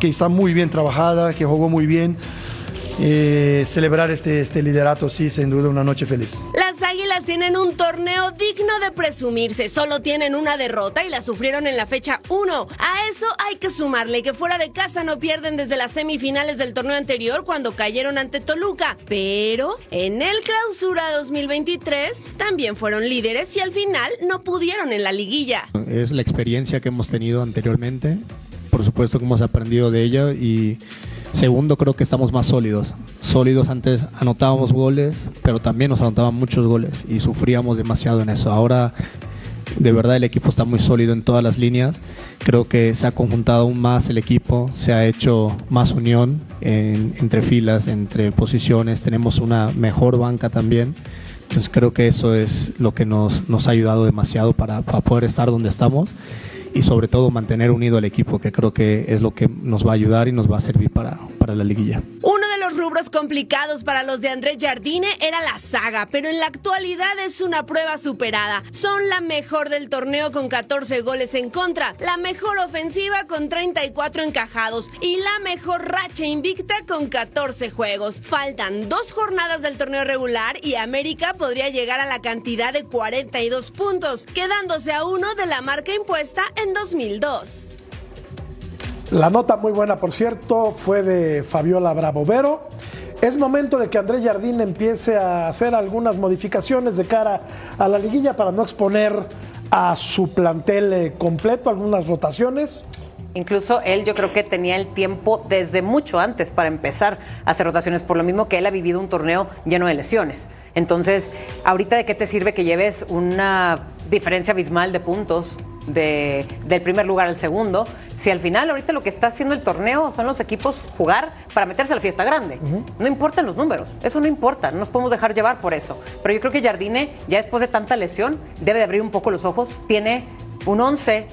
que está muy bien trabajada, que jugó muy bien. Eh, celebrar este, este liderato, sí, sin duda una noche feliz. Las Águilas tienen un torneo digno de presumirse. Solo tienen una derrota y la sufrieron en la fecha 1. A eso hay que sumarle que fuera de casa no pierden desde las semifinales del torneo anterior cuando cayeron ante Toluca. Pero en el clausura 2023 también fueron líderes y al final no pudieron en la liguilla. Es la experiencia que hemos tenido anteriormente. Por supuesto que hemos aprendido de ella y segundo creo que estamos más sólidos. Sólidos antes anotábamos goles, pero también nos anotaban muchos goles y sufríamos demasiado en eso. Ahora de verdad el equipo está muy sólido en todas las líneas. Creo que se ha conjuntado aún más el equipo, se ha hecho más unión en- entre filas, entre posiciones. Tenemos una mejor banca también. Entonces creo que eso es lo que nos, nos ha ayudado demasiado para, para poder estar donde estamos y sobre todo mantener unido al equipo, que creo que es lo que nos va a ayudar y nos va a servir para, para la liguilla. Rubros complicados para los de Andrés Jardine era la saga, pero en la actualidad es una prueba superada. Son la mejor del torneo con 14 goles en contra, la mejor ofensiva con 34 encajados y la mejor racha invicta con 14 juegos. Faltan dos jornadas del torneo regular y América podría llegar a la cantidad de 42 puntos, quedándose a uno de la marca impuesta en 2002. La nota muy buena, por cierto, fue de Fabiola Bravo Vero. Es momento de que Andrés Jardín empiece a hacer algunas modificaciones de cara a la liguilla para no exponer a su plantel eh, completo, algunas rotaciones. Incluso él yo creo que tenía el tiempo desde mucho antes para empezar a hacer rotaciones, por lo mismo que él ha vivido un torneo lleno de lesiones. Entonces, ahorita de qué te sirve que lleves una diferencia abismal de puntos de, del primer lugar al segundo, si al final ahorita lo que está haciendo el torneo son los equipos jugar para meterse a la fiesta grande. No importan los números, eso no importa, no nos podemos dejar llevar por eso. Pero yo creo que Jardine, ya después de tanta lesión, debe de abrir un poco los ojos, tiene un 11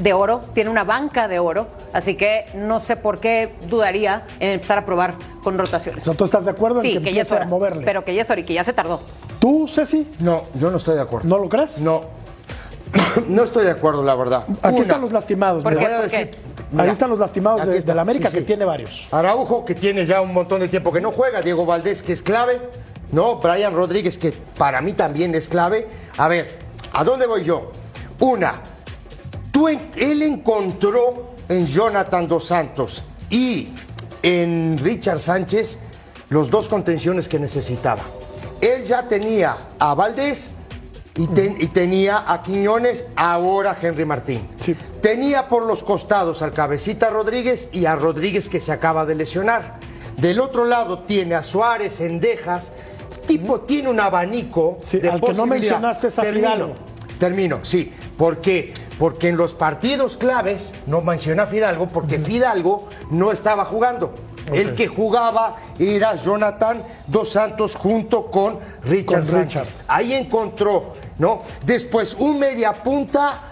de oro, tiene una banca de oro, así que no sé por qué dudaría en empezar a probar con rotaciones. ¿tú estás de acuerdo sí, en que, ya empiece es hora, a moverle? Pero que ya es hora y que ya se tardó. ¿Tú, Ceci? No, yo no estoy de acuerdo. ¿No lo crees? No. No estoy de acuerdo, la verdad. Aquí Una, están los lastimados. Voy a decir. Ahí están los lastimados de, está, de la América, sí, que sí. tiene varios. Araujo, que tiene ya un montón de tiempo que no juega. Diego Valdés, que es clave. No, Brian Rodríguez, que para mí también es clave. A ver, ¿a dónde voy yo? Una, tú en- él encontró en Jonathan Dos Santos y en Richard Sánchez los dos contenciones que necesitaba. Él ya tenía a Valdés y, ten- y tenía a Quiñones, ahora Henry Martín. Tenía por los costados al Cabecita Rodríguez y a Rodríguez que se acaba de lesionar. Del otro lado tiene a Suárez, Endejas. Tipo tiene un abanico de al que no posibilidad. mencionaste es a Termino. Termino, sí. ¿Por qué? Porque en los partidos claves, no menciona a Fidalgo, porque Fidalgo no estaba jugando. El que jugaba era Jonathan Dos Santos junto con Richard Con. Richard. Ahí encontró, ¿no? Después un media punta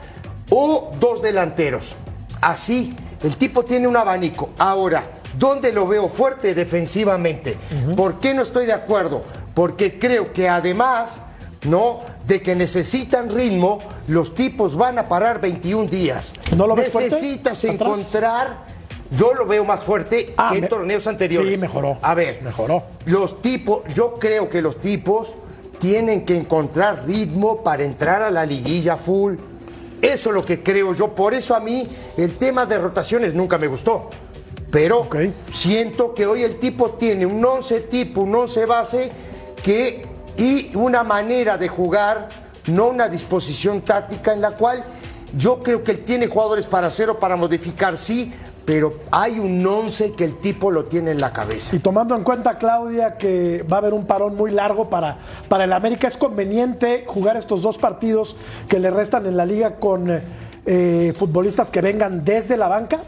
o dos delanteros. Así, el tipo tiene un abanico. Ahora, ¿dónde lo veo fuerte defensivamente? ¿Por qué no estoy de acuerdo? Porque creo que además, ¿no? De que necesitan ritmo, los tipos van a parar 21 días. ¿No lo? Necesitas encontrar. Yo lo veo más fuerte Ah, que en me- torneos anteriores. Sí, mejoró. A ver, Mejoró. los tipos, yo creo que los tipos tienen que encontrar ritmo para entrar a la liguilla full. Eso es lo que creo yo. Por eso a mí el tema de rotaciones nunca me gustó. Pero siento que hoy el tipo tiene un 11 tipo, un 11 base que, y una manera de jugar, no una disposición táctica en la cual yo creo que él tiene jugadores para hacer o para modificar, sí, pero hay un 11 que el tipo lo tiene en la cabeza. Y tomando en cuenta, Claudia, que va a haber un parón muy largo para, para el América, ¿es conveniente jugar estos dos partidos que le restan en la liga con eh, futbolistas que vengan desde la banca?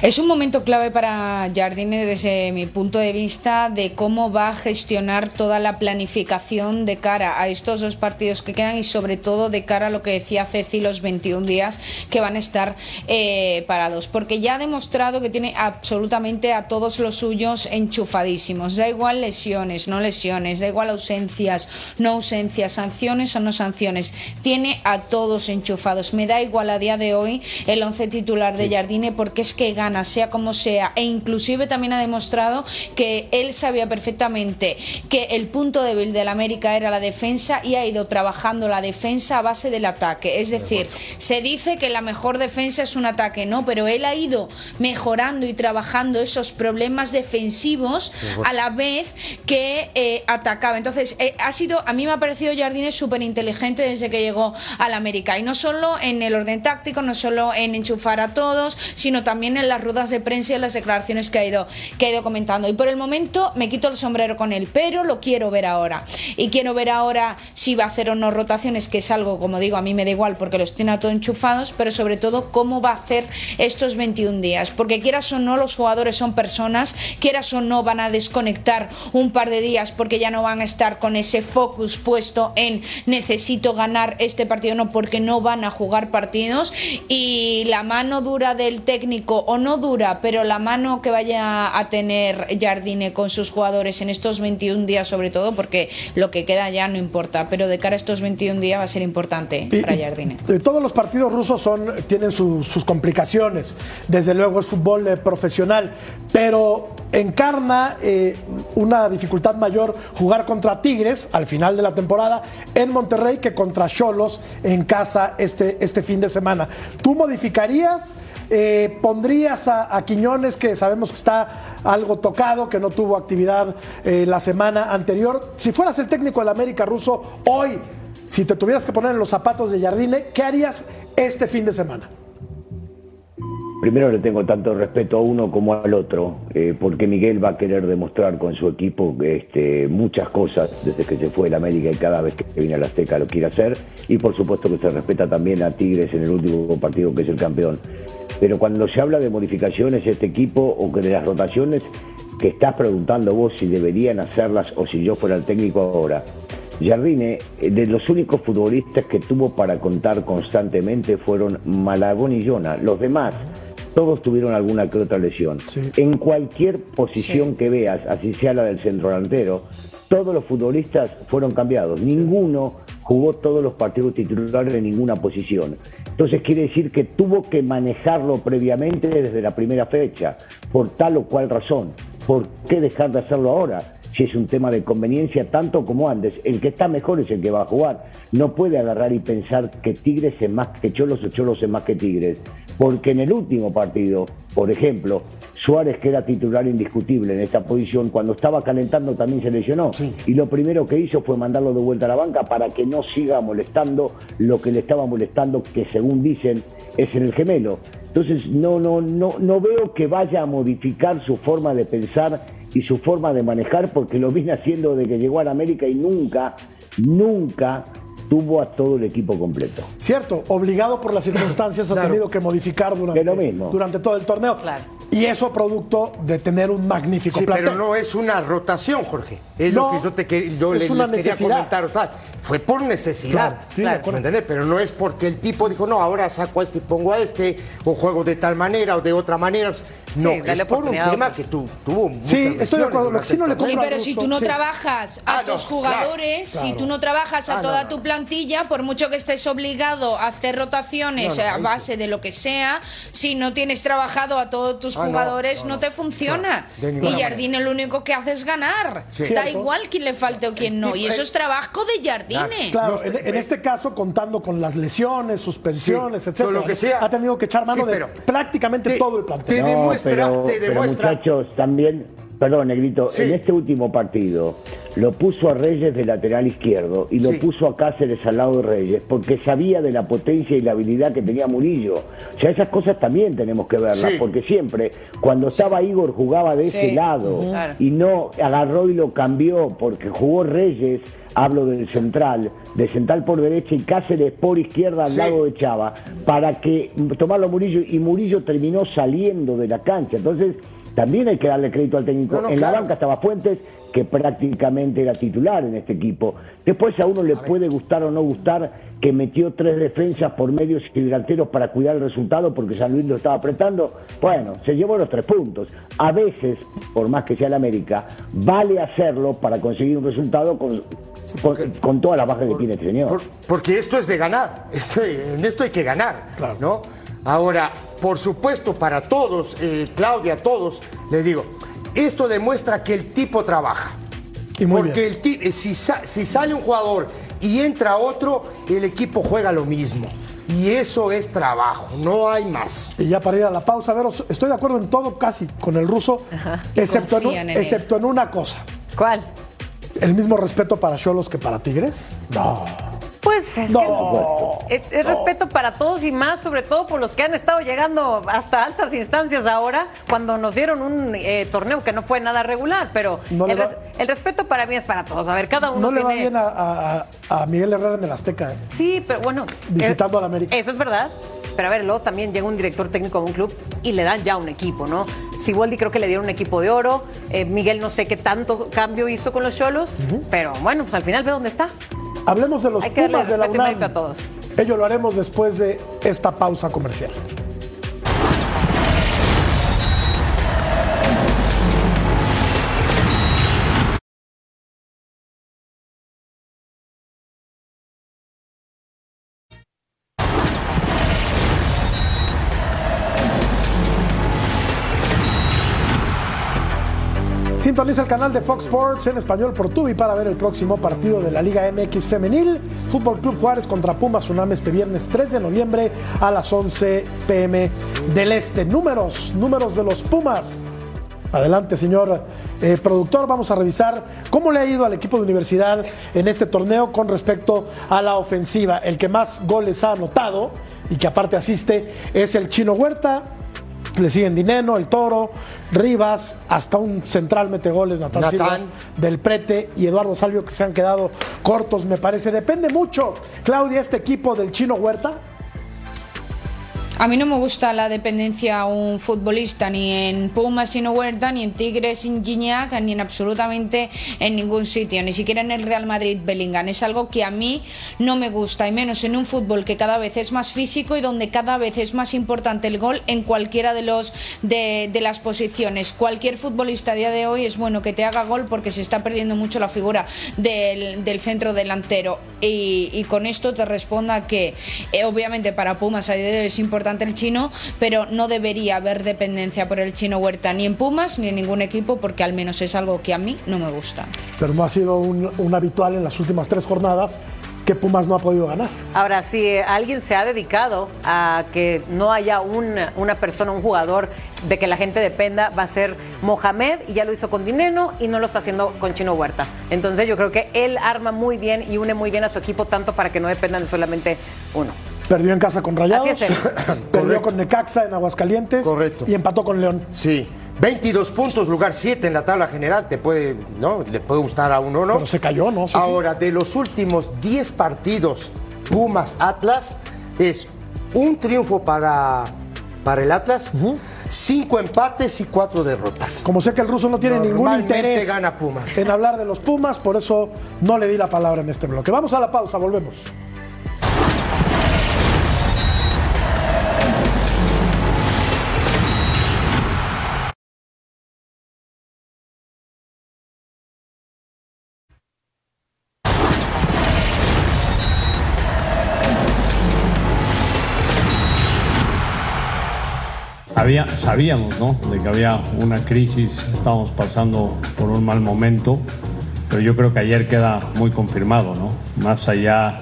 Es un momento clave para Jardine desde mi punto de vista de cómo va a gestionar toda la planificación de cara a estos dos partidos que quedan y sobre todo de cara a lo que decía Ceci los 21 días que van a estar eh, parados. Porque ya ha demostrado que tiene absolutamente a todos los suyos enchufadísimos. Da igual lesiones, no lesiones, da igual ausencias, no ausencias, sanciones o no sanciones. Tiene a todos enchufados. Me da igual a día de hoy el once titular de Jardine porque es que gana, sea como sea. E inclusive también ha demostrado que él sabía perfectamente que el punto débil del América era la defensa y ha ido trabajando la defensa a base del ataque. Es decir, se dice que la mejor defensa es un ataque, no, pero él ha ido mejorando y trabajando esos problemas defensivos a la vez que eh, atacaba. Entonces, eh, ha sido, a mí me ha parecido Jardines súper inteligente desde que llegó al América. Y no solo en el orden táctico, no solo en enchufar a todos, sino también en las ruedas de prensa y las declaraciones que ha ido, que ha ido comentando. Y por el momento me quito el sombrero con él, pero lo quiero ver ahora. Y quiero ver ahora si va a hacer o no rotaciones, que es algo, como digo, a mí me da igual porque los tiene a todos enchufados, pero sobre todo cómo va a hacer estos 21 días. Porque quieras o no, los jugadores son personas, quieras o no, van a desconectar un par de días porque ya no van a estar con ese focus puesto en necesito ganar este partido, no, porque no van a jugar partidos. Y la mano dura del técnico, o no dura, pero la mano que vaya a tener Jardine con sus jugadores en estos 21 días, sobre todo, porque lo que queda ya no importa, pero de cara a estos 21 días va a ser importante Y- para Jardine. eh, todos los partidos rusos son, tienen su- sus complicaciones. Desde luego es fútbol eh, profesional. Pero encarna eh, una dificultad mayor jugar contra Tigres al final de la temporada en Monterrey que contra Cholos en casa este, este fin de semana. ¿Tú modificarías? Eh, ¿Pondrías a, Quiñones, que sabemos que está algo tocado, que no tuvo actividad eh, la semana anterior? Si fueras el técnico del América ruso hoy, si te tuvieras que poner en los zapatos de Jardine, ¿qué harías este fin de semana? Primero le tengo tanto respeto a uno como al otro, eh, porque Miguel va a querer demostrar con su equipo este, muchas cosas desde que se fue el América y cada vez que viene a la Azteca lo quiere hacer. Y por supuesto que se respeta también a Tigres en el último partido que es el campeón. Pero cuando se habla de modificaciones este equipo o que de las rotaciones que estás preguntando vos si deberían hacerlas o si yo fuera el técnico ahora, Jardine, eh, de los únicos futbolistas que tuvo para contar constantemente fueron Malagón y Jona. Los demás, todos tuvieron alguna que otra lesión. En cualquier posición que veas, así sea la del centro delantero, todos los futbolistas fueron cambiados. Ninguno jugó todos los partidos titulares en ninguna posición. Entonces quiere decir que tuvo que manejarlo previamente desde la primera fecha, por tal o cual razón. ¿Por qué dejar de hacerlo ahora? Si es un tema de conveniencia tanto como antes. El que está mejor es el que va a jugar. No puede agarrar y pensar que Tigres es más que Cholos o Cholos es más que Tigres. Porque en el último partido, por ejemplo, Suárez, que era titular indiscutible en esta posición, cuando estaba calentando también se lesionó. Y lo primero que hizo fue mandarlo de vuelta a la banca para que no siga molestando lo que le estaba molestando, que según dicen es en el gemelo. Entonces no, no, no, no veo que vaya a modificar su forma de pensar y su forma de manejar, porque lo viene haciendo desde que llegó a la América y nunca, nunca tuvo a todo el equipo completo. Cierto, obligado por las circunstancias ha tenido que modificar durante, lo mismo. durante todo el torneo. Y eso producto de tener un magnífico Sí, plantel. pero no es una rotación, Jorge. Es No, lo que yo, te yo es les, quería comentar. o sea, fue por necesidad. Claro, sí, de acuerdo. ¿me entiendes? Pero no es porque el tipo dijo, no, ahora saco a este y pongo a este, o juego de tal manera o de otra manera. No, Sí, es por un tema que tu- tuvo muchas Sí, estoy de acuerdo. Lo que sí no le Sí, pero si tú no sí. trabajas a Ah, no, tus jugadores, claro, si tú no trabajas a Ah, toda no, tu plantilla, por mucho que estés obligado a hacer rotaciones No, no, a base de lo que sea, si no tienes trabajado a todos tus Ah, no, jugadores, no, no, no. te funciona. Y Jardine lo único que hace es ganar. Sí. Da Cierto. igual quién le falte o quién no. Y eso es trabajo de Jardine. Claro, en, en este caso, contando con las lesiones, suspensiones, Sí, etcétera, lo que sea. ha tenido que echar mano Sí, de prácticamente te- todo el plantel. te demuestra, pero, te pero demuestra. muchachos, también, perdón, Negrito, Sí. en este último partido lo puso a Reyes de lateral izquierdo y lo Sí. puso a Cáceres al lado de Reyes porque sabía de la potencia y la habilidad que tenía Murillo. O sea, esas cosas también tenemos que verlas Sí. porque siempre, cuando estaba Igor, jugaba de ese lado Claro. y no agarró y lo cambió porque jugó Reyes. Hablo del central, de central por derecha y Cáceres por izquierda al Sí. lado de Chava, para que tomarlo Murillo y Murillo terminó saliendo de la cancha. Entonces, también hay que darle crédito al técnico. No, no, en la banca estaba Fuentes, que prácticamente era titular en este equipo. Después a uno le puede gustar o no gustar que metió tres defensas por medios y delanteros para cuidar el resultado porque San Luis lo estaba apretando. Bueno, se llevó los tres puntos. A veces, por más que sea el América, vale hacerlo para conseguir un resultado con, con, con todas las bajas que tiene este señor. Por- porque esto es de ganar. Esto- en esto hay que ganar. ¿no? Ahora, por supuesto, para todos, eh, Claudia, a todos, les digo, esto demuestra que el tipo trabaja. Y muy porque bien. el ti- eh, si, sa- si sale un jugador y entra otro, el equipo juega lo mismo. Y eso es trabajo, no hay más. Y ya para ir a la pausa, Veros, estoy de acuerdo en todo casi con el ruso, excepto en, un- excepto en una cosa. ¿Cuál? ¿El mismo respeto para Cholos que para Tigres? No. Pues es No. que es, es respeto para todos y más, sobre todo por los que han estado llegando hasta altas instancias ahora, cuando nos dieron un eh, torneo que no fue nada regular, pero No el, va- el respeto para mí es para todos. A ver, cada uno No le va bien a, a- a Miguel Herrera en el Azteca. ¿eh? Sí, pero bueno. Visitando eh, al América. Eso es verdad. Pero a ver, luego también llega un director técnico de un club y le dan ya un equipo, ¿no? Siboldi creo que le dieron un equipo de oro. eh, Miguel no sé qué tanto cambio hizo con los Cholos, pero bueno, pues al final ve dónde está. Hablemos de los Hay que darle Pumas de la UNAM. a todos. Ello lo haremos después de esta pausa comercial. Sintoniza el canal de Fox Sports en español por Tubi para ver el próximo partido de la Liga MX Femenil. Fútbol Club Juárez contra Pumas Unam este viernes 3 de noviembre a las 11 pm del Este. Números, números de los Pumas. Adelante, señor eh, productor. Vamos a revisar cómo le ha ido al equipo de universidad en este torneo con respecto a la ofensiva. El que más goles ha anotado y que aparte asiste es el Chino Huerta. Le siguen Dineno, el Toro, Rivas, hasta un central mete goles. Silva, del Prete y Eduardo Salvio que se han quedado cortos, me parece. Depende mucho, Claudia, este equipo del Chino Huerta. A mí no me gusta la dependencia a un futbolista, ni en Pumas sin Huerta, ni en Tigres sin Gignac, ni en absolutamente en ningún sitio, ni siquiera en el Real Madrid Bellingham. Es algo que a mí no me gusta, y menos en un fútbol que cada vez es más físico y donde cada vez es más importante el gol en cualquiera de, los, de, de las posiciones. Cualquier futbolista a día de hoy es bueno que te haga gol porque se está perdiendo mucho la figura del, del centro delantero. Y, y con esto te responda que eh, obviamente para Pumas a día de hoy es importante el chino, pero no debería haber dependencia por el chino Huerta ni en Pumas ni en ningún equipo porque al menos es algo que a mí no me gusta. Pero no ha sido un, un habitual en las últimas tres jornadas que Pumas no ha podido ganar. Ahora, si alguien se ha dedicado a que no haya una, una persona, un jugador de que la gente dependa, va a ser Mohamed, y ya lo hizo con Dineno y no lo está haciendo con Chino Huerta. Entonces yo creo que él arma muy bien y une muy bien a su equipo, tanto para que no dependan de solamente uno. Perdió en casa con Rayados, Así es perdió con Necaxa en Aguascalientes Correcto. y empató con León. Sí, 22 puntos, lugar 7 en la tabla general, te puede, ¿no? Le puede gustar a uno, ¿no? Pero se cayó, ¿no? Sí, sí. Ahora, de los últimos 10 partidos Pumas Atlas, es un triunfo para, para el Atlas, cinco empates y cuatro derrotas. Como sé que el ruso no tiene ningún interés gana Pumas. en hablar de los Pumas, por eso no le di la palabra en este bloque. Vamos a la pausa, volvemos. Había, sabíamos ¿no? de que había una crisis, estábamos pasando por un mal momento, pero yo creo que ayer queda muy confirmado, ¿no? más allá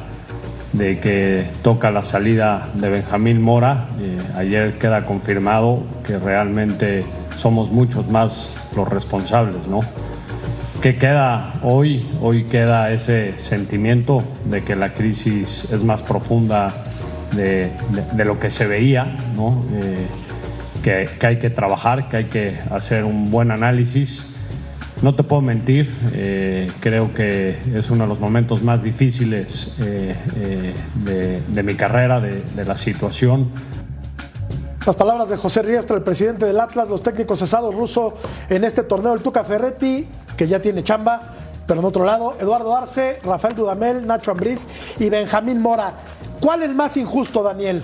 de que toca la salida de Benjamín Mora, eh, ayer queda confirmado que realmente somos muchos más los responsables. ¿no? ¿Qué queda hoy? Hoy queda ese sentimiento de que la crisis es más profunda de, de- de lo que se veía, ¿no? Eh, que, que hay que trabajar, que hay que hacer un buen análisis. No te puedo mentir, eh, creo que es uno de los momentos más difíciles eh, eh, de, mi carrera, de, de la situación. Las palabras de José Riestra, el presidente del Atlas, los técnicos cesados ruso en este torneo, el Tuca Ferretti, que ya tiene chamba, pero en otro lado, Eduardo Arce, Rafael Dudamel, Nacho Ambriz y Benjamín Mora. ¿Cuál es el más injusto, Daniel?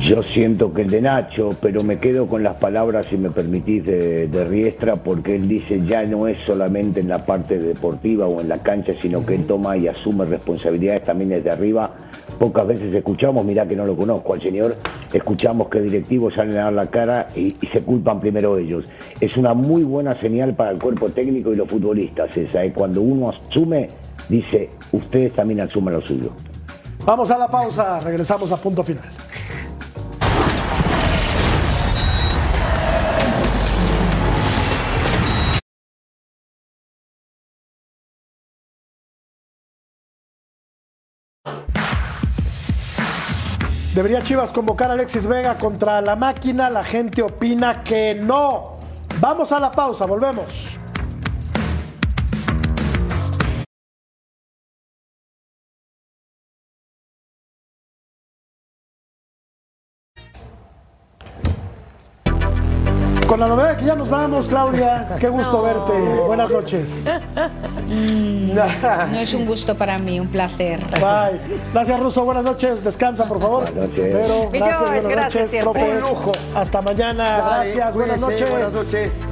Yo siento que el de Nacho, pero me quedo con las palabras, si me permitís, de, Riestra, porque él dice ya no es solamente en la parte deportiva o en la cancha, sino que él toma y asume responsabilidades también desde arriba. Pocas veces escuchamos, mirá que no lo conozco al señor, escuchamos que directivos salen a dar la cara y, y se culpan primero ellos. Es una muy buena señal para el cuerpo técnico y los futbolistas esa, ¿eh? cuando uno asume, dice, ustedes también asumen lo suyo. Vamos a la pausa, regresamos a punto final. ¿Debería Chivas convocar a Alexis Vega contra la máquina? La gente opina que no. Vamos a la pausa, volvemos. Con la novedad que ya nos vamos, Claudia. Qué gusto verte. Buenas noches. Mm, no es un gusto para mí, un placer. Bye. Gracias, Russo. Buenas noches. Descansa, por favor. Buenas noches. Pero, gracias, buenas gracias noches, siempre. profe. Un lujo. Hasta mañana. Gracias. Buenas noches. buenas noches.